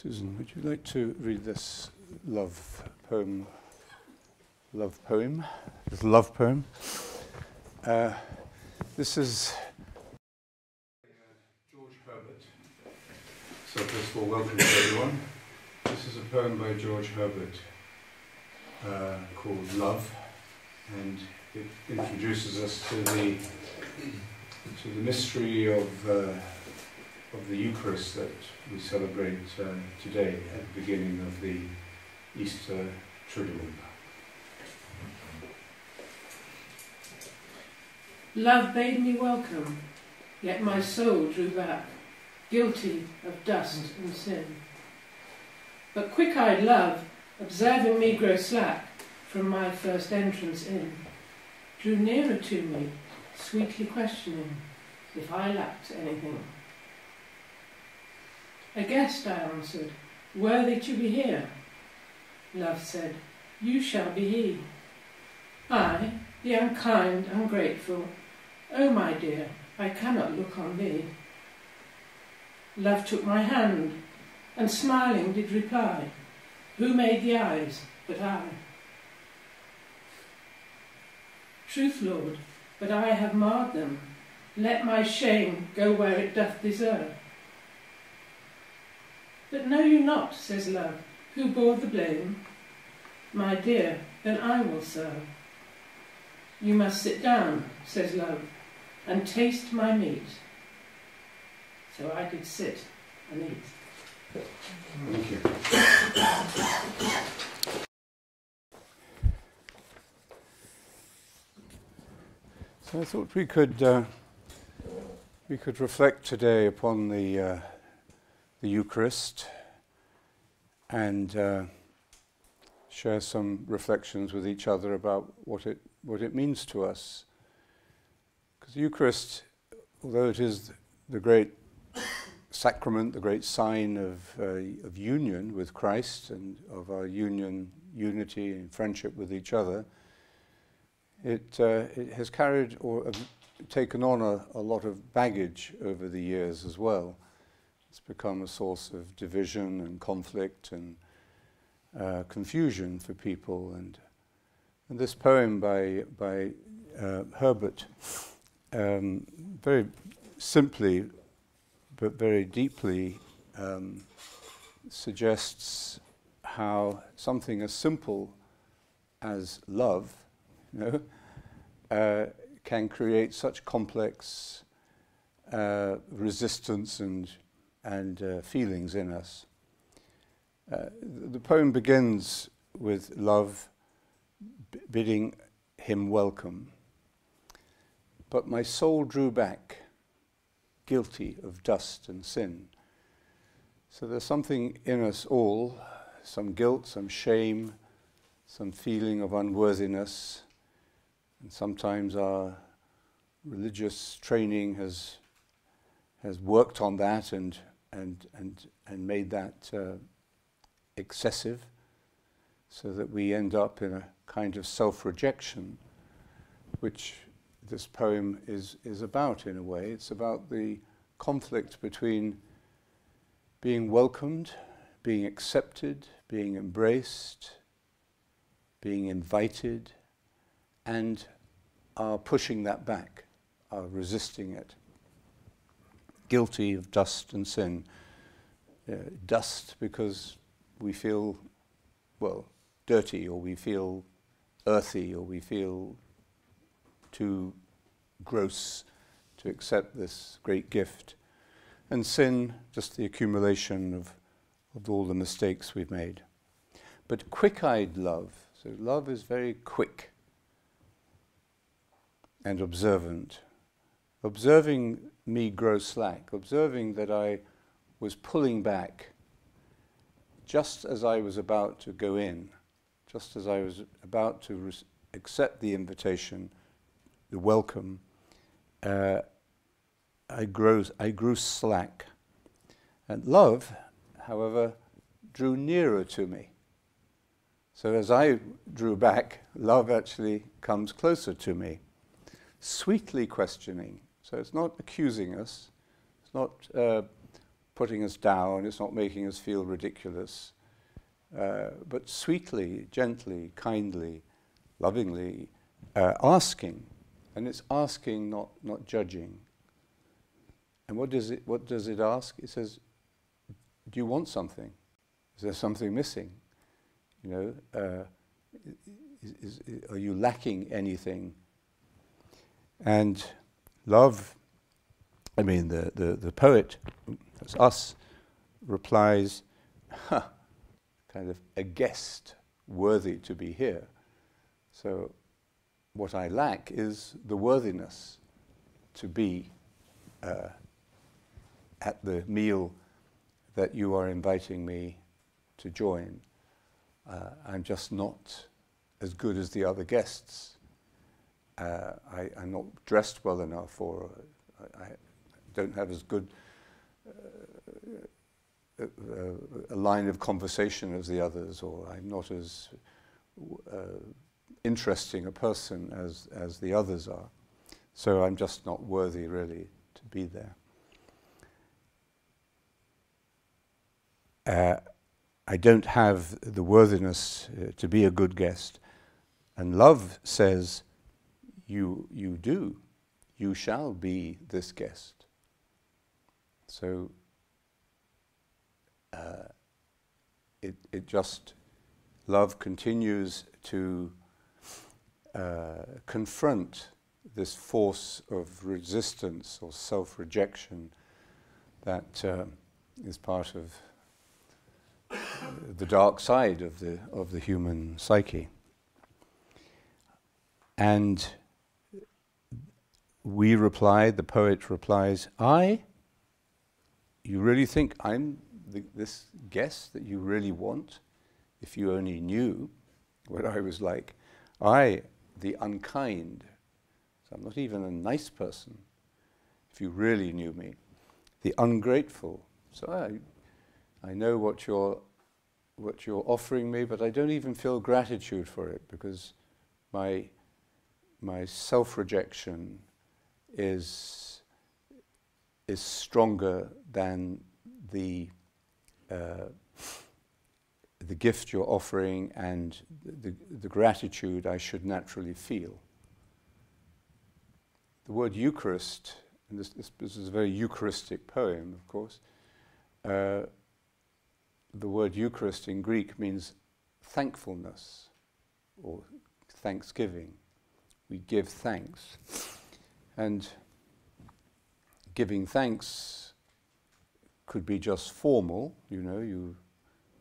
Susan, would you like to read this love poem? Love poem? This love poem. Uh, this is George Herbert. So, first of all, welcome to everyone. This is a poem by George Herbert uh, called Love, and it introduces us to the to the mystery of. Uh, of the Eucharist that we celebrate uh, today at the beginning of the Easter Triduum. Love bade me welcome, yet my soul drew back, guilty of dust and sin. But quick-eyed love, observing me grow slack from my first entrance in, drew nearer to me, sweetly questioning if I lacked anything. A guest, I answered, worthy to be here. Love said, You shall be he. I, the unkind, ungrateful, Oh, my dear, I cannot look on thee. Love took my hand, and smiling did reply, Who made the eyes but I? Truth, Lord, but I have marred them. Let my shame go where it doth deserve. But know you not, says love, who bore the blame? My dear, then I will serve. You must sit down, says love, and taste my meat. So I could sit and eat. Thank you. So I thought we could uh, we could reflect today upon the uh, the Eucharist and uh, share some reflections with each other about what it what it means to us. Because the Eucharist, although it is the great sacrament, the great sign of uh, of union with Christ and of our union, unity and friendship with each other, it uh, it has carried or uh, taken on a, a lot of baggage over the years as well it's become a source of division and conflict and uh, confusion for people. And, and this poem by, by uh, Herbert, um, very simply but very deeply, um, suggests how something as simple as love, you know, uh, can create such complex uh, resistance and and uh, feelings in us. Uh, the poem begins with love bidding him welcome. But my soul drew back, guilty of dust and sin. So there's something in us all, some guilt, some shame, some feeling of unworthiness, and sometimes our religious training has has worked on that and and, and, and made that uh, excessive so that we end up in a kind of self rejection, which this poem is, is about in a way. It's about the conflict between being welcomed, being accepted, being embraced, being invited, and are pushing that back, are resisting it guilty of dust and sin. Uh, dust because we feel, well, dirty or we feel earthy or we feel too gross to accept this great gift. And sin, just the accumulation of, of all the mistakes we've made. But quick eyed love, so love is very quick and observant. Observing me grow slack, observing that I was pulling back just as I was about to go in, just as I was about to accept the invitation, the welcome, uh, I, grew, I grew slack. And love, however, drew nearer to me. So as I drew back, love actually comes closer to me, sweetly questioning, so it's not accusing us, it's not uh, putting us down, it's not making us feel ridiculous. Uh, but sweetly, gently, kindly, lovingly uh, asking. And it's asking, not, not judging. And what does, it, what does it ask? It says, Do you want something? Is there something missing? You know, uh, is, is, are you lacking anything? And love, I mean, the, the, the poet, that's us, replies, huh, kind of a guest worthy to be here. So, what I lack is the worthiness to be uh, at the meal that you are inviting me to join. Uh, I'm just not as good as the other guests. Uh, I, am not dressed well enough, or I, I don't have as good uh, a, a, line of conversation as the others, or I'm not as uh, interesting a person as, as the others are. So I'm just not worthy, really, to be there. Uh, I don't have the worthiness uh, to be a good guest. And love says, you, you do. You shall be this guest. So uh, it, it just, love continues to uh, confront this force of resistance or self rejection that uh, is part of the dark side of the, of the human psyche. And we reply, the poet replies, I? You really think I'm the, this guest that you really want? If you only knew what I was like. I, the unkind, so I'm not even a nice person, if you really knew me. The ungrateful, so I, I know what you're, what you're offering me, but I don't even feel gratitude for it because my my self-rejection is is stronger than the uh, the gift you're offering and the, the gratitude I should naturally feel. The word Eucharist, and this, this, this is a very Eucharistic poem, of course. Uh, the word Eucharist in Greek means thankfulness or thanksgiving we give thanks. And giving thanks could be just formal, you know, you,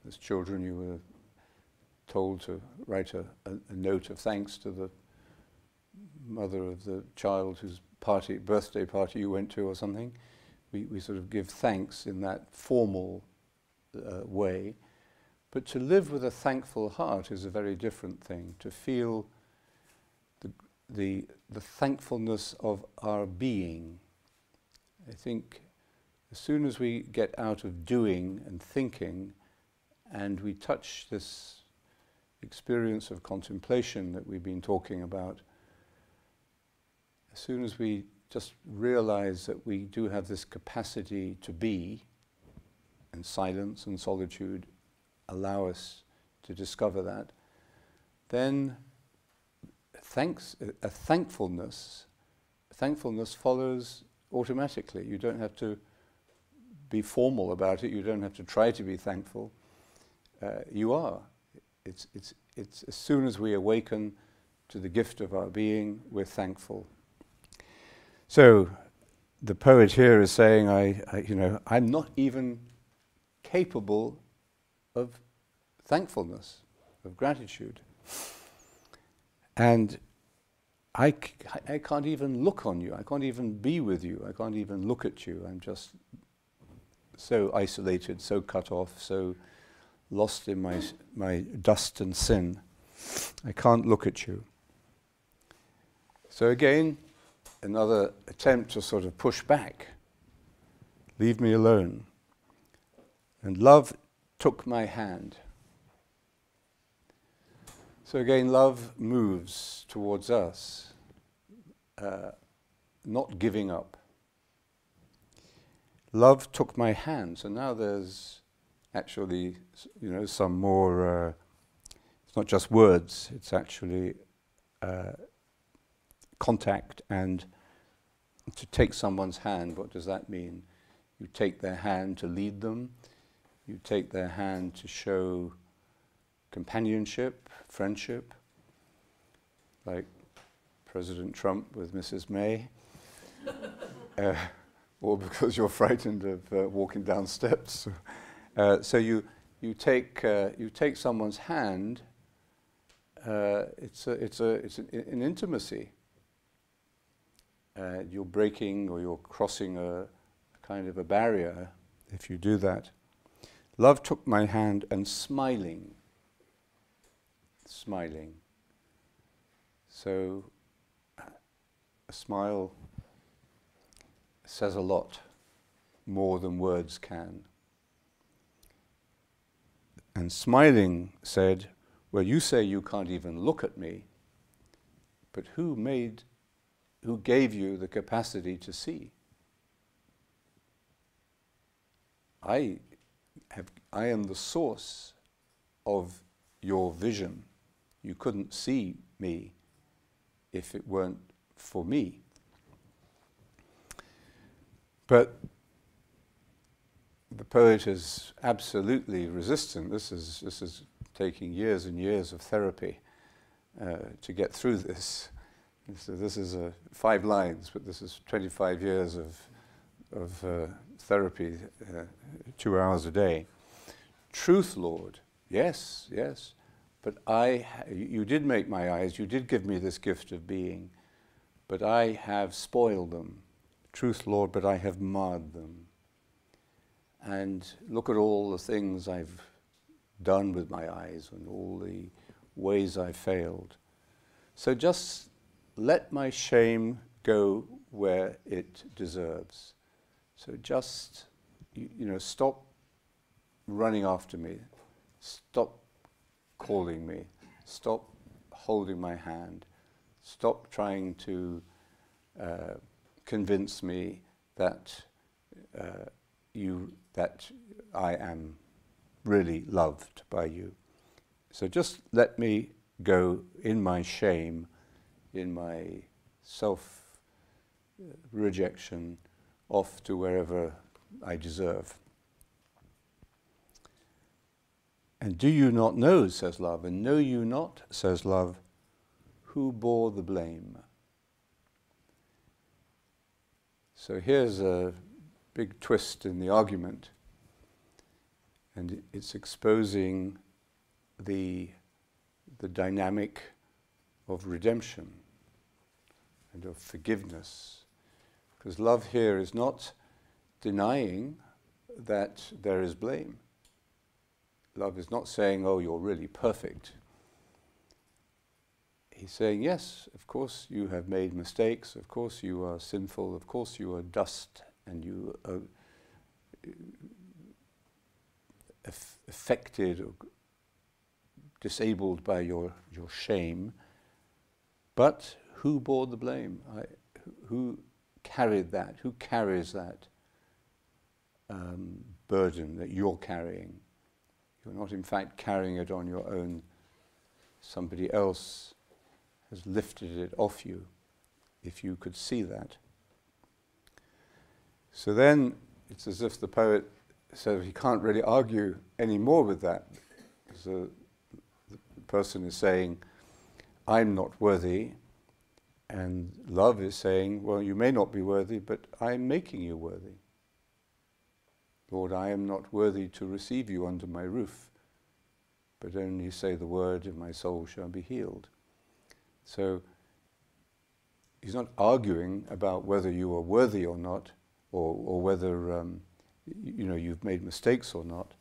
as children, you were told to write a, a, a note of thanks to the mother of the child whose party, birthday party you went to or something. We, we sort of give thanks in that formal uh, way. But to live with a thankful heart is a very different thing. To feel the, the thankfulness of our being. I think as soon as we get out of doing and thinking and we touch this experience of contemplation that we've been talking about, as soon as we just realize that we do have this capacity to be, and silence and solitude allow us to discover that, then thanks, a thankfulness, thankfulness follows automatically. You don't have to be formal about it. You don't have to try to be thankful. Uh, you are. It's, it's, it's as soon as we awaken to the gift of our being, we're thankful. So, the poet here is saying, I, I, you know, I'm not even capable of thankfulness, of gratitude. And I I can't even look on you. I can't even be with you. I can't even look at you. I'm just so isolated, so cut off, so lost in my, my dust and sin. I can't look at you. So again, another attempt to sort of push back. Leave me alone. And love took my hand. So again, love moves towards us, uh, not giving up. Love took my hand. So now there's actually, you know, some more. Uh, it's not just words. It's actually uh, contact and to take someone's hand. What does that mean? You take their hand to lead them. You take their hand to show companionship, friendship, like President Trump with Mrs. May. uh, or because you're frightened of uh, walking down steps. Uh, so you, you, take, uh, you take someone's hand, uh, it's, a, it's, a, it's an, an intimacy. Uh, you're breaking or you're crossing a, a kind of a barrier if you do that. Love took my hand and smiling, smiling. So a smile says a lot more than words can. And smiling said, Well, you say you can't even look at me, but who made, who gave you the capacity to see? I, have, I am the source of your vision. You couldn't see me if it weren't for me. But the poet is absolutely resistant. This is, this is taking years and years of therapy uh, to get through this. So this is uh, five lines, but this is 25 years of, of uh, therapy, uh, two hours a day. Truth, Lord, yes, yes, but I, you did make my eyes, you did give me this gift of being, but I have spoiled them truth, Lord, but I have marred them. And look at all the things I've done with my eyes and all the ways I failed. So just let my shame go where it deserves. So just, you, you know, stop running after me. Stop calling me. Stop holding my hand. Stop trying to uh, convince me that uh, you that I am really loved by you. So just let me go in my shame, in my self rejection, off to wherever I deserve. And do you not know, says love, and know you not, says love, who bore the blame? So here's a big twist in the argument, and it's exposing the, the dynamic of redemption and of forgiveness. Because love here is not denying that there is blame. Love is not saying, oh, you're really perfect he's saying, Yes, of course you have made mistakes, of course you are sinful, of course you are dust, and you are affected or disabled by your, your shame. But who bore the blame? I, who carried that? Who carries that um, burden that you're carrying? You're not, in fact, carrying it on your own. Somebody else has lifted it off you, if you could see that. So then it's as if the poet says he can't really argue any more with that. So the person is saying, I'm not worthy, and love is saying, Well, you may not be worthy, but I'm making you worthy. Lord, I am not worthy to receive you under my roof, but only say the word, and my soul shall be healed. So he's not arguing about whether you are worthy or not, or, or whether um, you know you've made mistakes or not.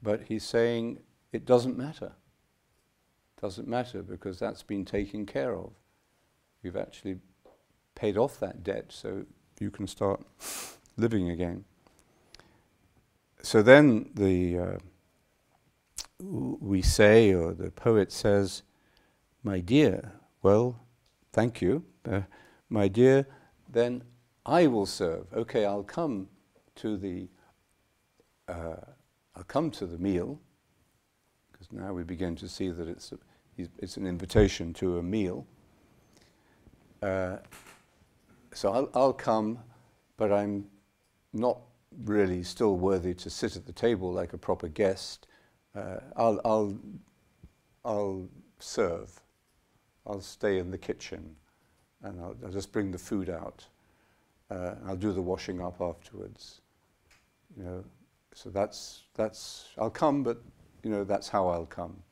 But he's saying it doesn't matter. It doesn't matter because that's been taken care of. You've actually paid off that debt, so you can start living again. So then the uh, we say, or the poet says, my dear, well, thank you. Uh, my dear, then I will serve. Okay, I'll come to the uh, I'll come to the meal because now we begin to see that it's a, it's an invitation to a meal. Uh, so I'll, I'll come, but I'm not really still worthy to sit at the table like a proper guest. Uh, I'll, I'll, I'll serve. I'll stay in the kitchen and I'll, I'll just bring the food out. Uh, I'll do the washing up afterwards. You know, so that's, that's, I'll come, but you know, that's how I'll come.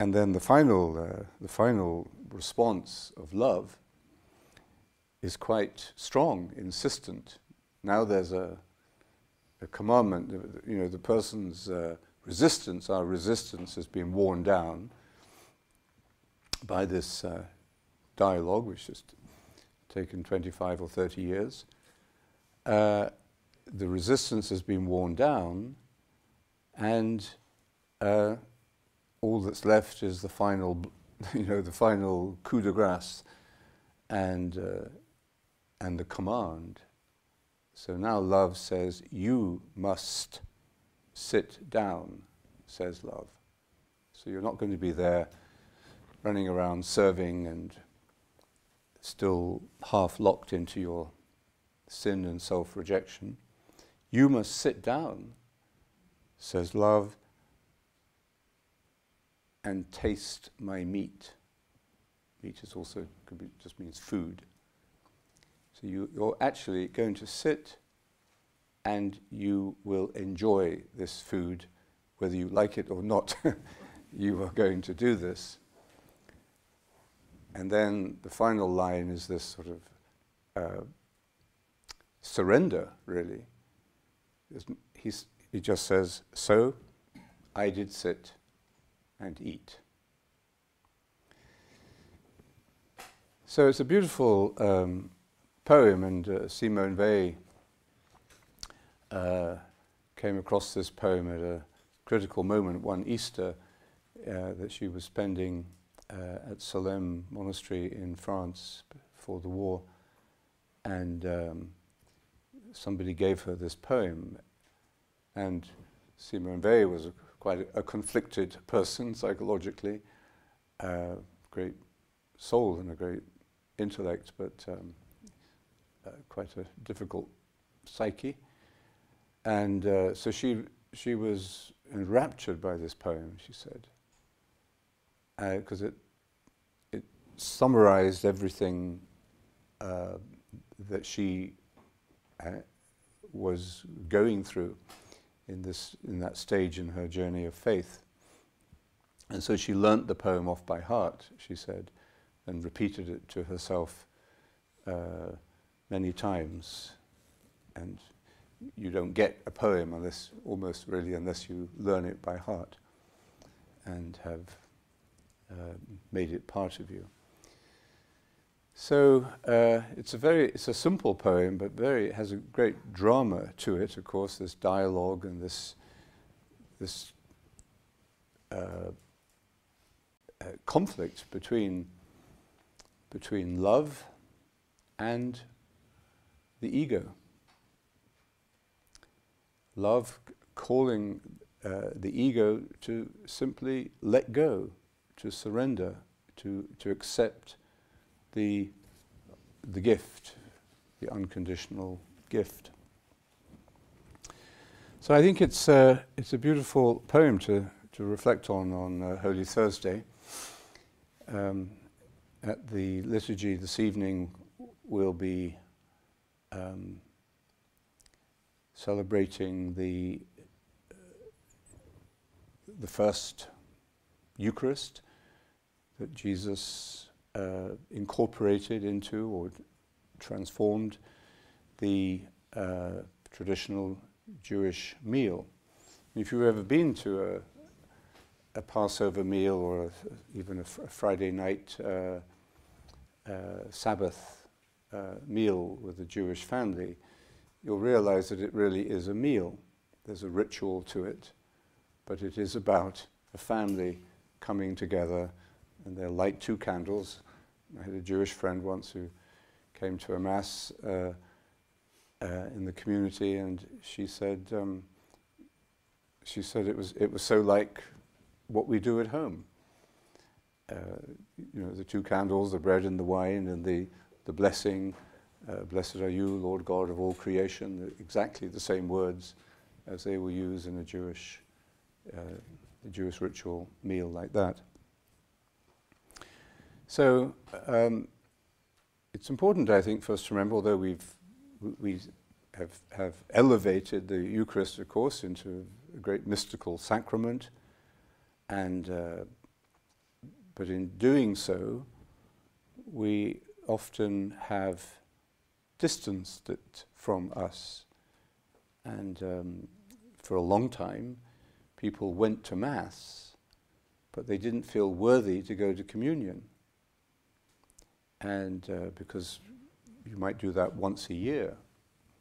And then the final, uh, the final response of love is quite strong, insistent. Now there's a, a commandment, you know, the person's uh, resistance, our resistance has been worn down by this uh, dialogue, which has taken 25 or 30 years. Uh, the resistance has been worn down, and uh, all that's left is the final, you know, the final coup de grace, and uh, and the command. So now love says, "You must sit down," says love. So you're not going to be there, running around serving and still half locked into your sin and self-rejection. You must sit down, says love, and taste my meat. Meat is also could be just means food. So you, you're actually going to sit and you will enjoy this food, whether you like it or not. you are going to do this. And then the final line is this sort of uh, surrender, really. He's, he just says, So I did sit and eat. So it's a beautiful um, poem, and uh, Simone Weil uh, came across this poem at a critical moment one Easter uh, that she was spending uh, at Solesmes Monastery in France before the war, and um, somebody gave her this poem, and Simone Weil was a, quite a, a, conflicted person psychologically, uh, great soul and a great intellect, but um, uh, quite a difficult psyche. And uh, so she, she was enraptured by this poem, she said, because uh, it, it summarized everything uh, that she uh, was going through in, this, in that stage in her journey of faith. And so she learnt the poem off by heart, she said, and repeated it to herself uh, many times. And you don't get a poem unless, almost really, unless you learn it by heart and have uh, made it part of you. So uh, it's a very it's a simple poem, but very it has a great drama to it. Of course, this dialogue and this this uh, uh, conflict between between love and the ego. Love calling uh, the ego to simply let go, to surrender, to to accept the, the gift, the unconditional gift. So I think it's, uh, it's a beautiful poem to, to reflect on on uh, Holy Thursday. Um, at the liturgy this evening, we'll be um, celebrating the, the first Eucharist that Jesus uh, incorporated into or transformed the uh, traditional Jewish meal. If you've ever been to a, a Passover meal or a, even a, fr- a, Friday night uh, uh Sabbath uh, meal with a Jewish family, you'll realize that it really is a meal. There's a ritual to it, but it is about a family coming together and they'll light two candles. I had a Jewish friend once who came to a mass uh, uh, in the community, and she said, um, she said it was it was so like what we do at home. Uh, you know, the two candles, the bread and the wine, and the the blessing. Uh, Blessed are you, Lord God of all creation. Exactly the same words as they will use in a Jewish, uh, a Jewish ritual meal like that. So um, it's important, I think, for us to remember, although we've we have have elevated the Eucharist, of course, into a great mystical sacrament, and uh, but in doing so, we often have distanced it from us, and um, for a long time, people went to Mass, but they didn't feel worthy to go to communion. And uh, because you might do that once a year,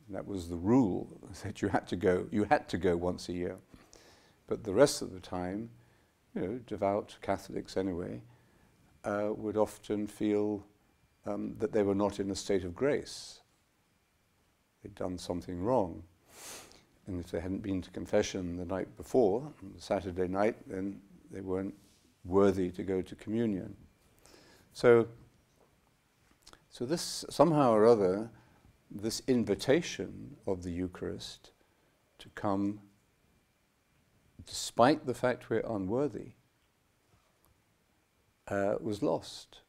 that was the rule that you had to go. You had to go once a year, but the rest of the time, you know, devout Catholics anyway, uh, would often feel um, that they were not in a state of grace. They'd done something wrong. And if they hadn't been to confession the night before, Saturday night, then they weren't worthy to go to communion. So, so this somehow or other, this invitation of the Eucharist to come, despite the fact we're unworthy, uh, was lost,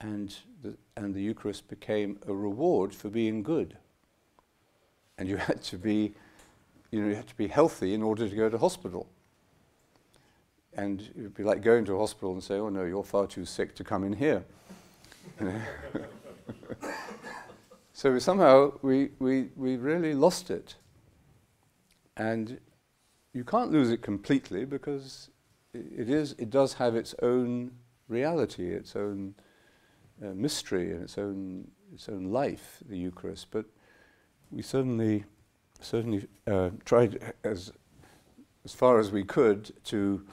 and the, and the Eucharist became a reward for being good. And you had to be you know, you had to be healthy in order to go to hospital. And it would be like going to a hospital and say, oh no, you're far too sick to come in here. so somehow we, we, we really lost it. And you can't lose it completely because it, is, it does have its own reality, its own uh, mystery, in its own, its own life, the Eucharist. But we certainly certainly uh, tried as as far as we could to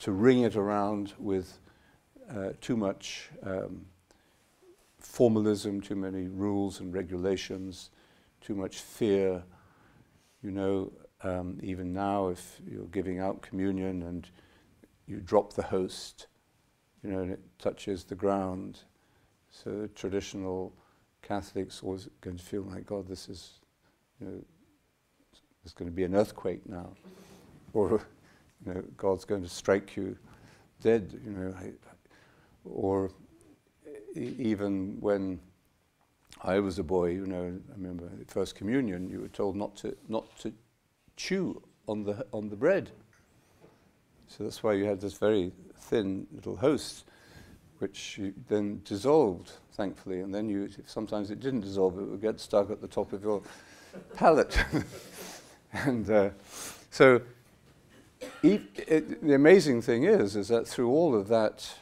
to ring it around with uh, too much um, formalism, too many rules and regulations, too much fear. You know, um, even now, if you're giving out communion and you drop the host, you know, and it touches the ground, so traditional Catholics always going to feel like, God, this is you know, there's going to be an earthquake now, or you know, God's going to strike you dead, you know, or even when I was a boy, you know, I remember first communion, you were told not to not to chew on the on the bread. So that's why you had this very thin little host, which then dissolved, thankfully, and then you sometimes it didn't dissolve; it would get stuck at the top of your palate. and uh, so it, the amazing thing is, is that through all of that,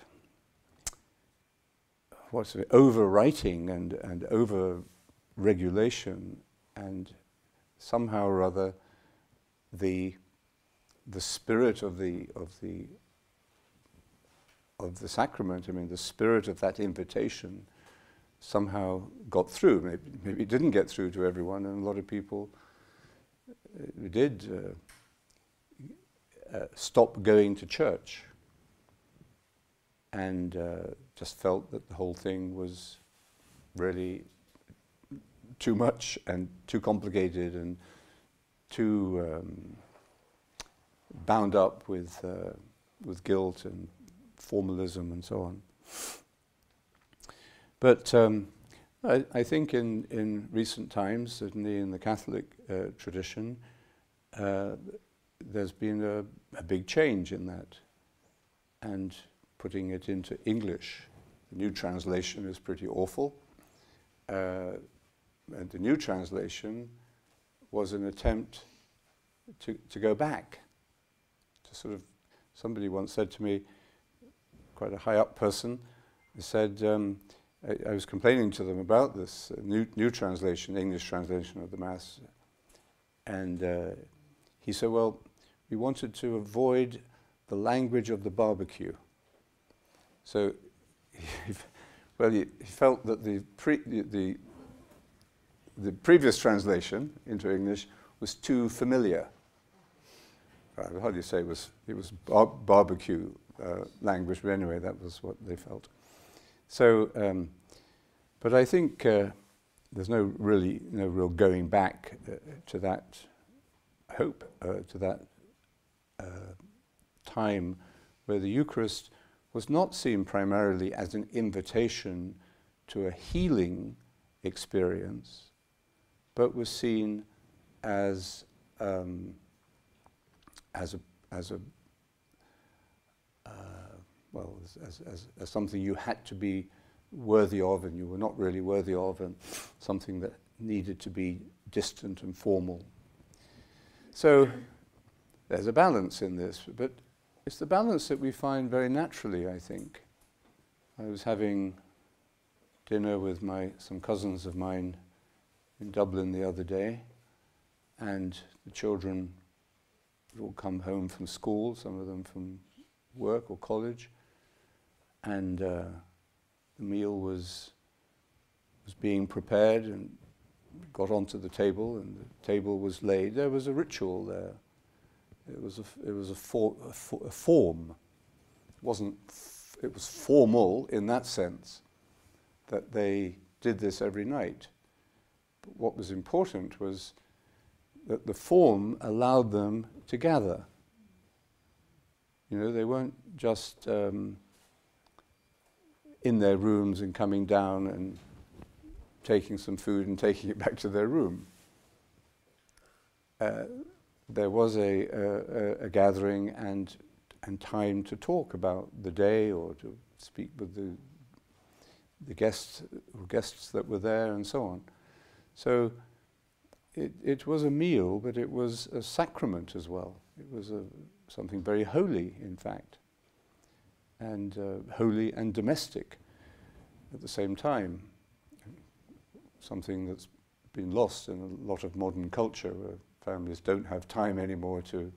what's it, overwriting and, and over regulation, and somehow or other, the the spirit of the of the of the sacrament, I mean, the spirit of that invitation somehow got through. Maybe, maybe it didn't get through to everyone, and a lot of people uh, did uh, uh, stop going to church and uh, just felt that the whole thing was really too much and too complicated and too um, bound up with, uh, with guilt and formalism and so on. But um, I, I, think in, in recent times, certainly in the Catholic uh, tradition, uh, there's been a, a, big change in that. And putting it into English, the new translation is pretty awful. Uh, and the new translation was an attempt to, to go back. Sort of, somebody once said to me, quite a high up person, said, um, I, I, was complaining to them about this uh, new, new translation, English translation of the Mass. And uh, he said, well, we wanted to avoid the language of the barbecue. So, well, he, felt that the, pre, the, the previous translation into English was too familiar. Do you say it was? It was bar- barbecue uh, language, but anyway, that was what they felt. So, um, but I think uh, there's no really no real going back uh, to that hope, uh, to that uh, time where the Eucharist was not seen primarily as an invitation to a healing experience, but was seen as um, as a as a uh, well as, as, as something you had to be worthy of and you were not really worthy of and something that needed to be distant and formal. So there's a balance in this, but it's the balance that we find very naturally, I think. I was having dinner with my some cousins of mine in Dublin the other day, and the children all come home from school, some of them from work or college, and uh, the meal was was being prepared and got onto the table, and the table was laid. There was a ritual there. It was a, it was a, for, a, for, a form. It wasn't. It was formal in that sense, that they did this every night. But what was important was that the form allowed them to gather. You know, they weren't just um, in their rooms and coming down and taking some food and taking it back to their room. Uh, there was a, a, a, gathering and, and time to talk about the day or to speak with the, the guests, guests that were there and so on. So it, it was a meal, but it was a sacrament as well. It was a, something very holy, in fact, and uh, holy and domestic at the same time. Something that's been lost in a lot of modern culture where families don't have time anymore to,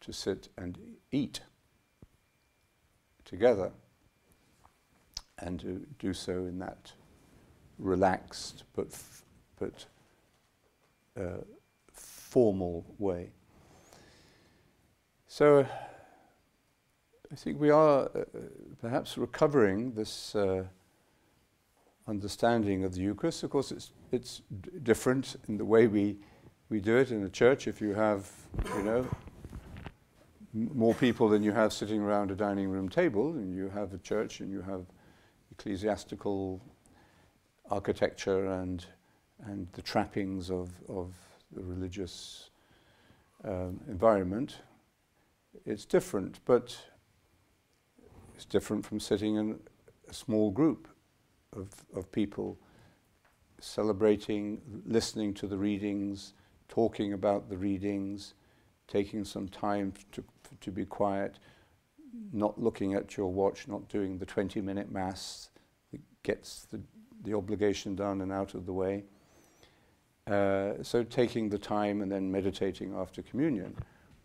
to sit and eat together and to do so in that relaxed but, but uh, formal way. So I think we are uh, perhaps recovering this uh, understanding of the Eucharist. Of course, it's, it's different in the way we, we do it in the church. If you have, you know, more people than you have sitting around a dining room table, and you have a church and you have ecclesiastical architecture and and the trappings of, of the religious um, environment, it's different, but it's different from sitting in a small group of, of people celebrating, listening to the readings, talking about the readings, taking some time to, to be quiet, not looking at your watch, not doing the 20 minute mass that gets the, the obligation done and out of the way. Uh, so taking the time and then meditating after communion,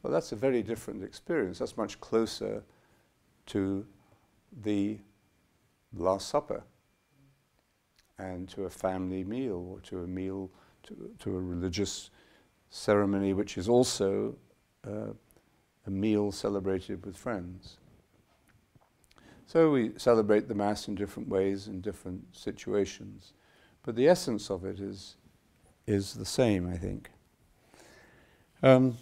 well, that's a very different experience. That's much closer to the Last Supper and to a family meal or to a meal, to, to a religious ceremony, which is also uh, a meal celebrated with friends. So we celebrate the Mass in different ways in different situations. But the essence of it is is the same, I think. Um,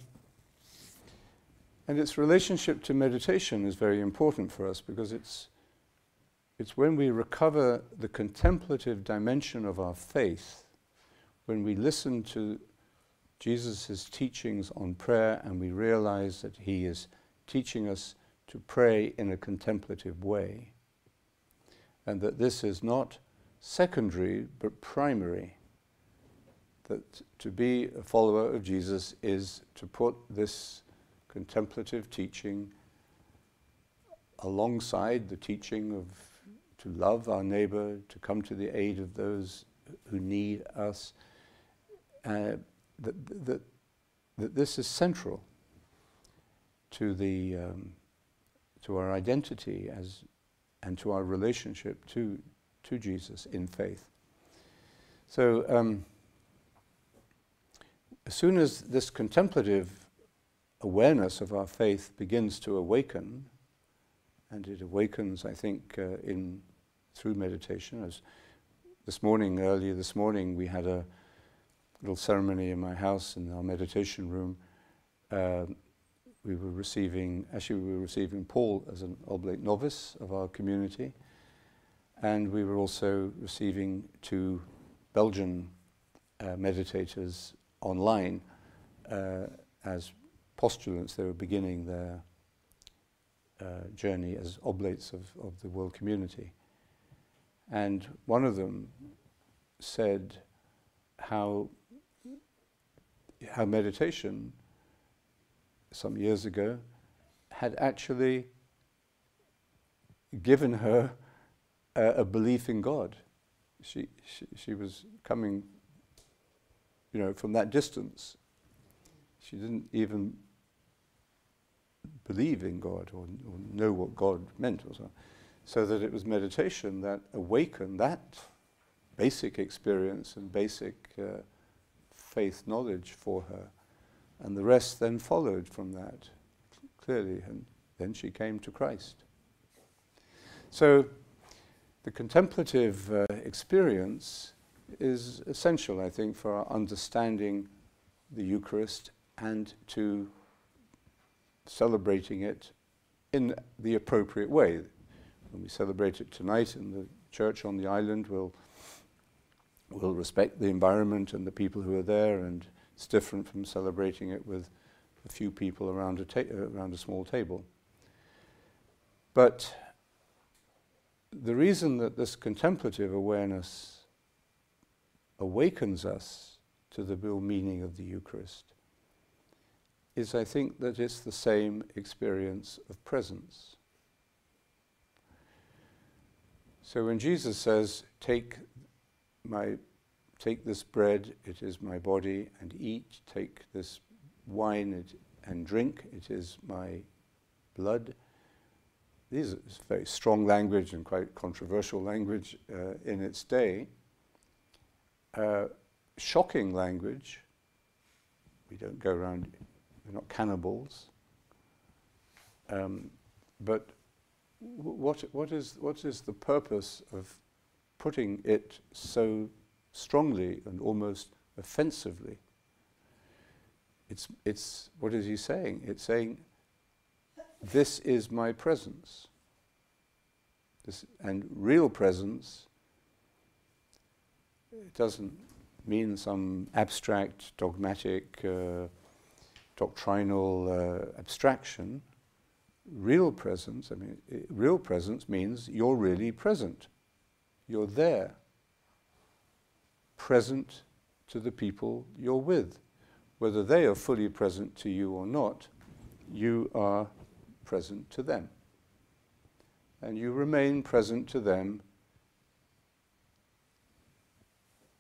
and its relationship to meditation is very important for us because it's, it's when we recover the contemplative dimension of our faith, when we listen to Jesus' teachings on prayer and we realize that he is teaching us to pray in a contemplative way, and that this is not secondary but primary that to be a follower of Jesus is to put this contemplative teaching alongside the teaching of to love our neighbor, to come to the aid of those who need us, uh, that, that, that this is central to, the, um, to our identity as, and to our relationship to, to Jesus in faith. So, um, as soon as this contemplative awareness of our faith begins to awaken, and it awakens, I think, uh, in through meditation. As this morning, earlier this morning, we had a little ceremony in my house in our meditation room. Uh, we were receiving, actually, we were receiving Paul as an oblate novice of our community, and we were also receiving two Belgian uh, meditators online uh, as postulants. They were beginning their uh, journey as oblates of, of the world community. And one of them said how, how meditation some years ago had actually given her a, a belief in God. She, she, she was coming, you know, from that distance. She didn't even believe in God or, or know what God meant or so. So that it was meditation that awakened that basic experience and basic uh, faith knowledge for her. And the rest then followed from that clearly, and then she came to Christ. So the contemplative uh, experience is essential, I think, for our understanding the Eucharist and to celebrating it in the appropriate way. When we celebrate it tonight in the church on the island, we'll, we'll respect the environment and the people who are there, and it's different from celebrating it with a few people around a, around a small table. But the reason that this contemplative awareness awakens us to the real meaning of the Eucharist is I think that it's the same experience of presence. So when Jesus says, Take my take this bread, it is my body, and eat, take this wine it, and drink, it is my blood. These are very strong language and quite controversial language uh, in its day. Shocking language. We don't go around we're not cannibals. Um, but what, what, is, what is the purpose of putting it so strongly and almost offensively? It's, it's, what is he saying? It's saying, this is my presence. This, and real presence it doesn't mean some abstract, dogmatic, uh, doctrinal uh, abstraction, real presence, I mean, it, real presence means you're really present. You're there, present to the people you're with. Whether they are fully present to you or not, you are present to them. And you remain present to them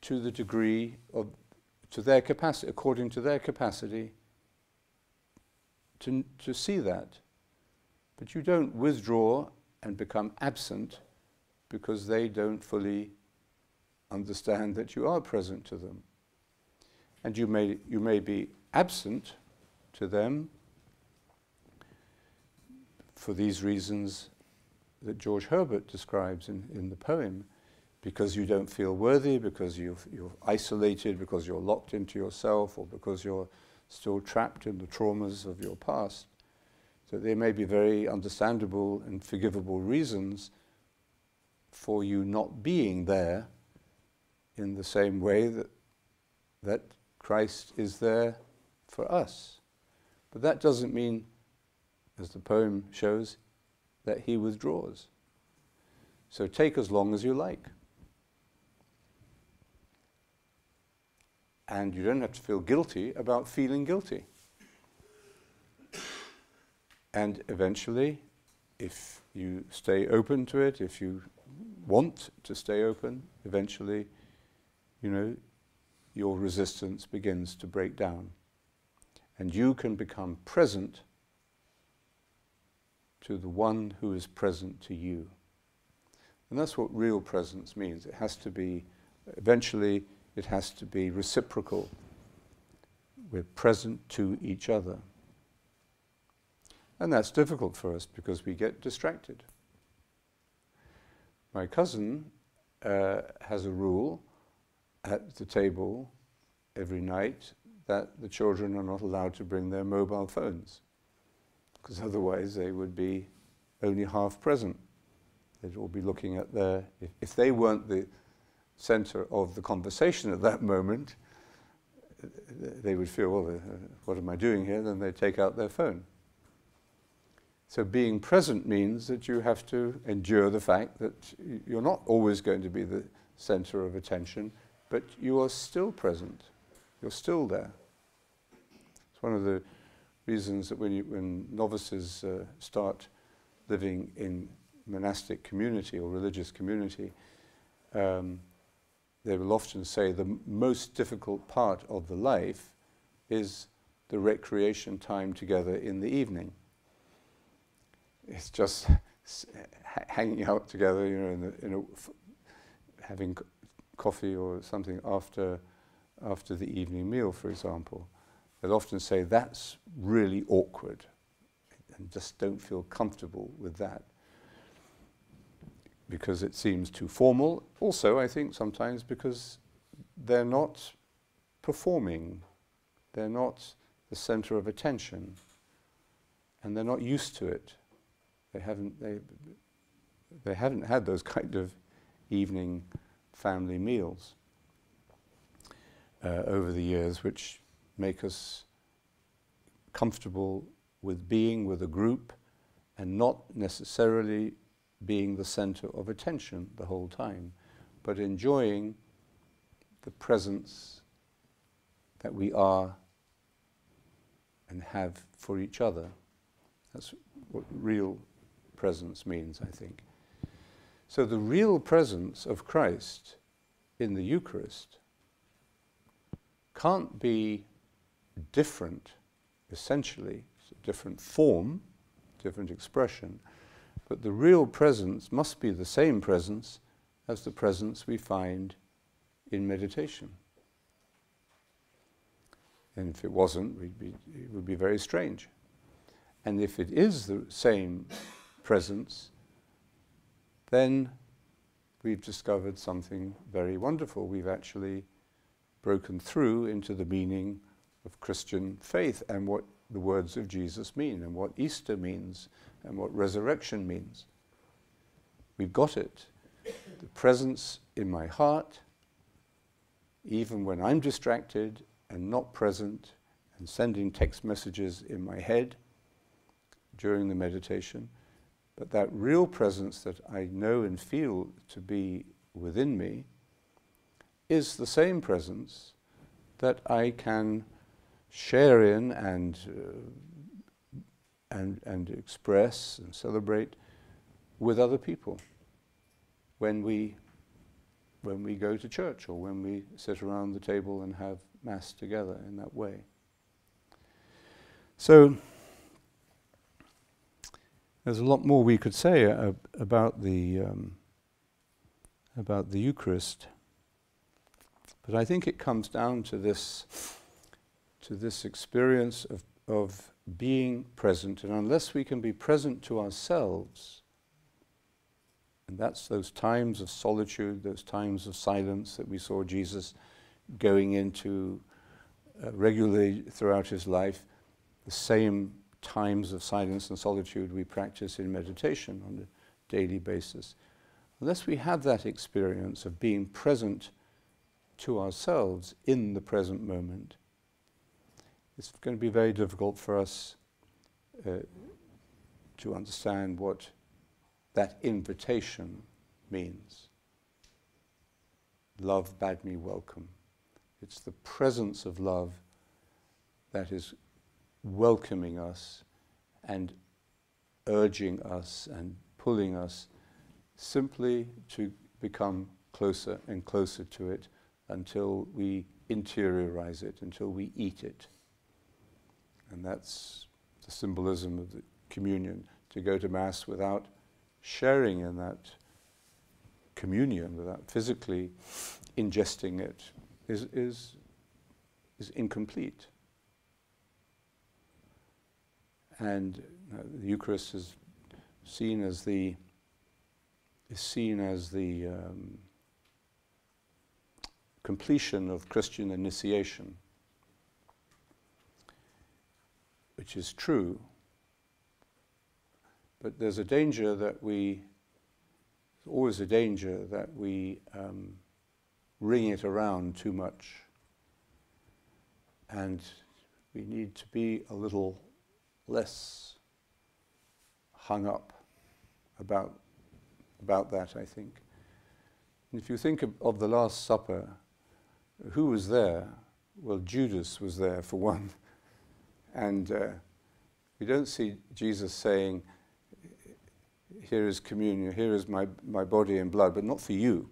to the degree of, to their capacity, according to their capacity to, to see that. But you don't withdraw and become absent because they don't fully understand that you are present to them. And you may, you may be absent to them for these reasons that George Herbert describes in, in the poem because you don't feel worthy, because you you're isolated, because you're locked into yourself, or because you're still trapped in the traumas of your past. So there may be very understandable and forgivable reasons for you not being there in the same way that, that Christ is there for us. But that doesn't mean, as the poem shows, that he withdraws. So take as long as you like. And you don't have to feel guilty about feeling guilty. And eventually, if you stay open to it, if you want to stay open, eventually, you know, your resistance begins to break down. And you can become present to the one who is present to you. And that's what real presence means. It has to be, eventually, it has to be reciprocal. We're present to each other. And that's difficult for us because we get distracted. My cousin uh, has a rule at the table every night that the children are not allowed to bring their mobile phones because otherwise they would be only half present. They'd all be looking at their, if, if they weren't the center of the conversation at that moment, they would feel, well, uh, what am I doing here? Then they'd take out their phone. So being present means that you have to endure the fact that you're not always going to be the center of attention, but you are still present. You're still there. It's one of the reasons that when, you, when novices uh, start living in monastic community or religious community, um, they will often say the most difficult part of the life is the recreation time together in the evening. It's just hanging out together, you know, in, in having coffee or something after, after the evening meal, for example. They'll often say that's really awkward and just don't feel comfortable with that because it seems too formal. Also, I think sometimes because they're not performing, they're not the center of attention, and they're not used to it. They haven't, they, they haven't had those kind of evening family meals uh, over the years, which make us comfortable with being with a group and not necessarily being the center of attention the whole time, but enjoying the presence that we are and have for each other. That's what real presence means, I think. So the real presence of Christ in the Eucharist can't be different, essentially, it's a different form, different expression, but the real presence must be the same presence as the presence we find in meditation. And if it wasn't, be, it would be very strange. And if it is the same presence, then we've discovered something very wonderful. We've actually broken through into the meaning of Christian faith and what the words of Jesus mean and what Easter means and what resurrection means. We've got it. The presence in my heart, even when I'm distracted and not present and sending text messages in my head during the meditation, but that real presence that I know and feel to be within me is the same presence that I can share in and uh, and, and express and celebrate with other people when we, when we go to church or when we sit around the table and have Mass together in that way. So, there's a lot more we could say uh, about the um, about the Eucharist, but I think it comes down to this to this experience of of being present. And unless we can be present to ourselves, and that's those times of solitude, those times of silence that we saw Jesus going into uh, regularly throughout his life, the same times of silence and solitude we practice in meditation on a daily basis. Unless we have that experience of being present to ourselves in the present moment, it's going to be very difficult for us uh, to understand what that invitation means. Love bade me welcome. It's the presence of love that is welcoming us and urging us and pulling us simply to become closer and closer to it until we interiorize it, until we eat it. And that's the symbolism of the communion, to go to Mass without sharing in that communion, without physically ingesting it, is, is, is incomplete. And uh, the Eucharist is seen as the is seen as the um, completion of Christian initiation, which is true. But there's a danger that we, there's always a danger that we um, ring it around too much. And we need to be a little less hung up about, about that, I think. And if you think of, of the Last Supper, who was there? Well, Judas was there for one. And uh, we don't see Jesus saying, Here is communion, here is my, my body and blood, but not for you.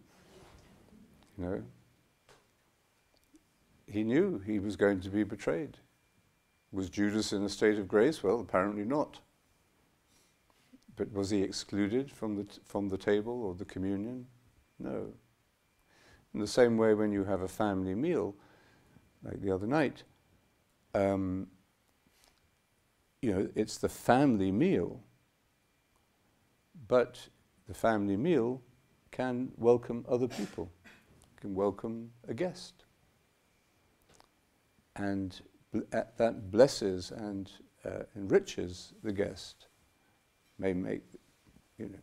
You know? He knew he was going to be betrayed. Was Judas in a state of grace? Well, apparently not. But was he excluded from the, from the table or the communion? No. In the same way, when you have a family meal, like the other night, um, you know, it's the family meal, but the family meal can welcome other people, can welcome a guest. And bl- that blesses and uh, enriches the guest, may make, you know.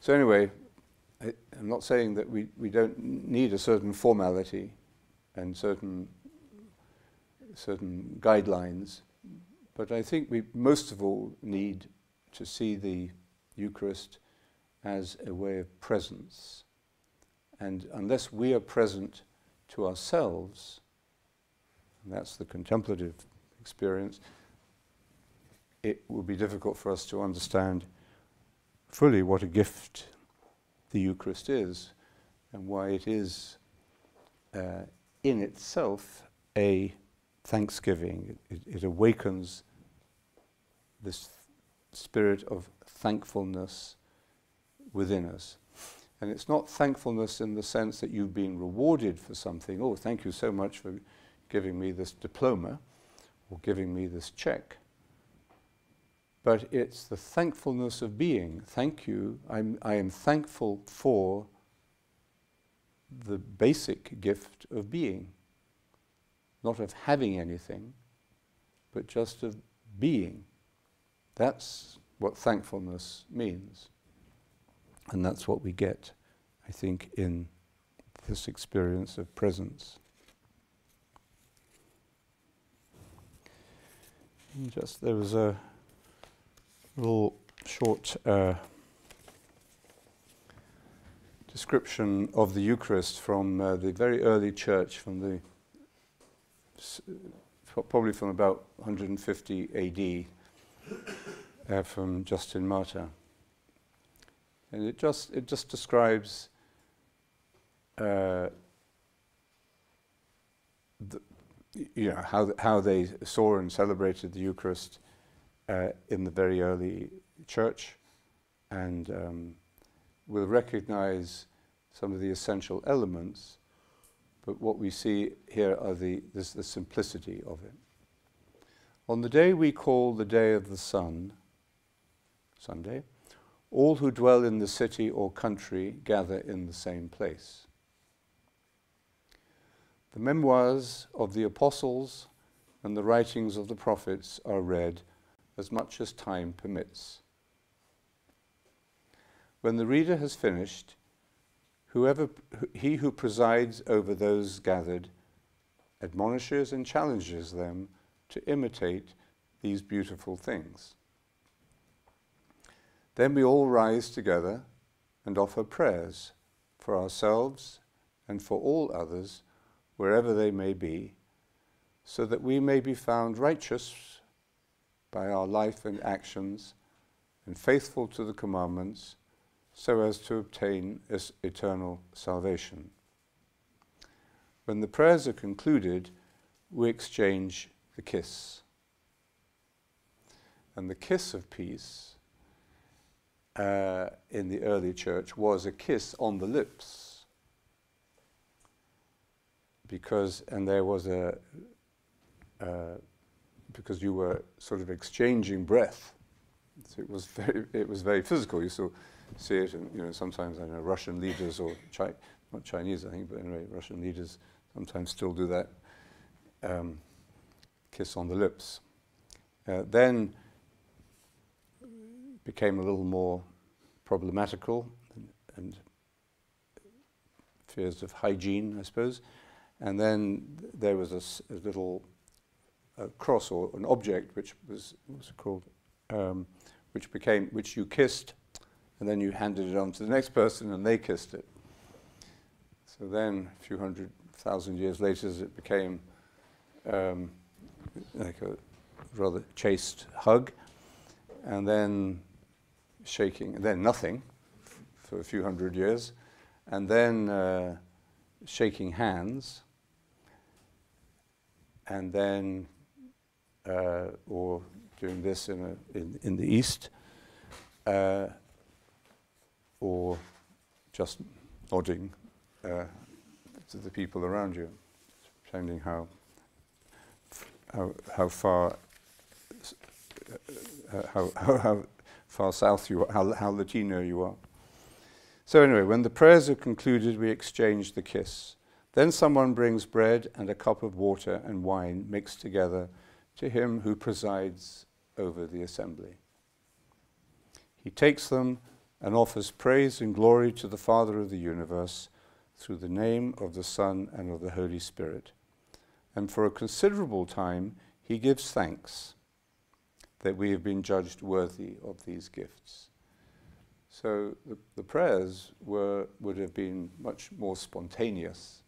So, anyway, I, am not saying that we, we don't need a certain formality and certain, certain guidelines, but I think we most of all need to see the Eucharist as a way of presence. And unless we are present to ourselves, and that's the contemplative experience, it will be difficult for us to understand fully what a gift the Eucharist is and why it is uh, in itself a thanksgiving. It, it, it awakens this spirit of thankfulness within us. And it's not thankfulness in the sense that you've been rewarded for something. Oh, thank you so much for giving me this diploma or giving me this check. But it's the thankfulness of being. Thank you. I'm, I am thankful for the basic gift of being. Not of having anything, but just of being. That's what thankfulness means. And that's what we get, I think, in this experience of presence. And just there was a little short uh, description of the Eucharist from uh, the very early church, from the probably from about 150 AD, uh, from Justin Martyr, and it just it just describes. Uh, the, you know how how they saw and celebrated the Eucharist uh, in the very early church, and um, we'll recognize some of the essential elements. But what we see here are the this, the simplicity of it. On the day we call the day of the sun, Sunday, all who dwell in the city or country gather in the same place. The memoirs of the apostles and the writings of the prophets are read as much as time permits. When the reader has finished, whoever, he who presides over those gathered admonishes and challenges them to imitate these beautiful things. Then we all rise together and offer prayers for ourselves and for all others, wherever they may be, so that we may be found righteous by our life and actions and faithful to the commandments, so as to obtain eternal salvation. When the prayers are concluded, we exchange the kiss. And the kiss of peace uh, in the early church was a kiss on the lips. Because, and there was a, uh, because you were sort of exchanging breath. So it was very, it was very physical. You saw, see it, and you know, sometimes I know Russian leaders or Chi- not Chinese, I think, but anyway, Russian leaders sometimes still do that. Um, kiss on the lips. Uh, then became a little more problematical and, fears of hygiene, I suppose. And then there was a little uh, cross or an object which was what's it called, um, which became which you kissed, and then you handed it on to the next person, and they kissed it. So then, a few hundred thousand years later, it became um, like a rather chaste hug, and then shaking, then nothing for a few hundred years, and then uh, shaking hands, and then uh, or doing this in, a, in, in the East, uh, or just nodding uh, to the people around you, depending how how, how far uh, how, how, how far south you are, how, how Latino you are. So anyway, when the prayers are concluded, we exchange the kiss. Then someone brings bread and a cup of water and wine mixed together to him who presides over the assembly. He takes them and offers praise and glory to the Father of the universe through the name of the Son and of the Holy Spirit. And for a considerable time, he gives thanks that we have been judged worthy of these gifts. So the, the prayers were, would have been much more spontaneous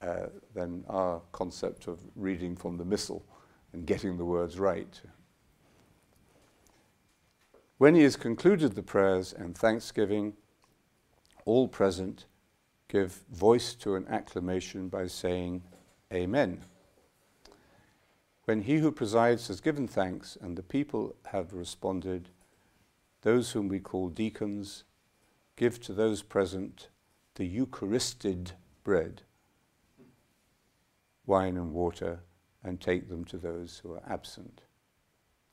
uh, than our concept of reading from the missal and getting the words right. When he has concluded the prayers and thanksgiving, all present give voice to an acclamation by saying, Amen. When he who presides has given thanks and the people have responded, those whom we call deacons give to those present the Eucharisted bread, wine and water, and take them to those who are absent,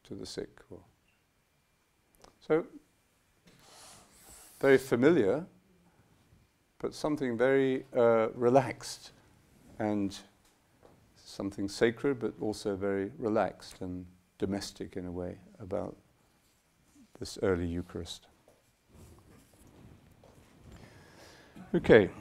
to the sick. So, very familiar, but something very uh, relaxed and something sacred, but also very relaxed and domestic in a way about this early Eucharist. Okay.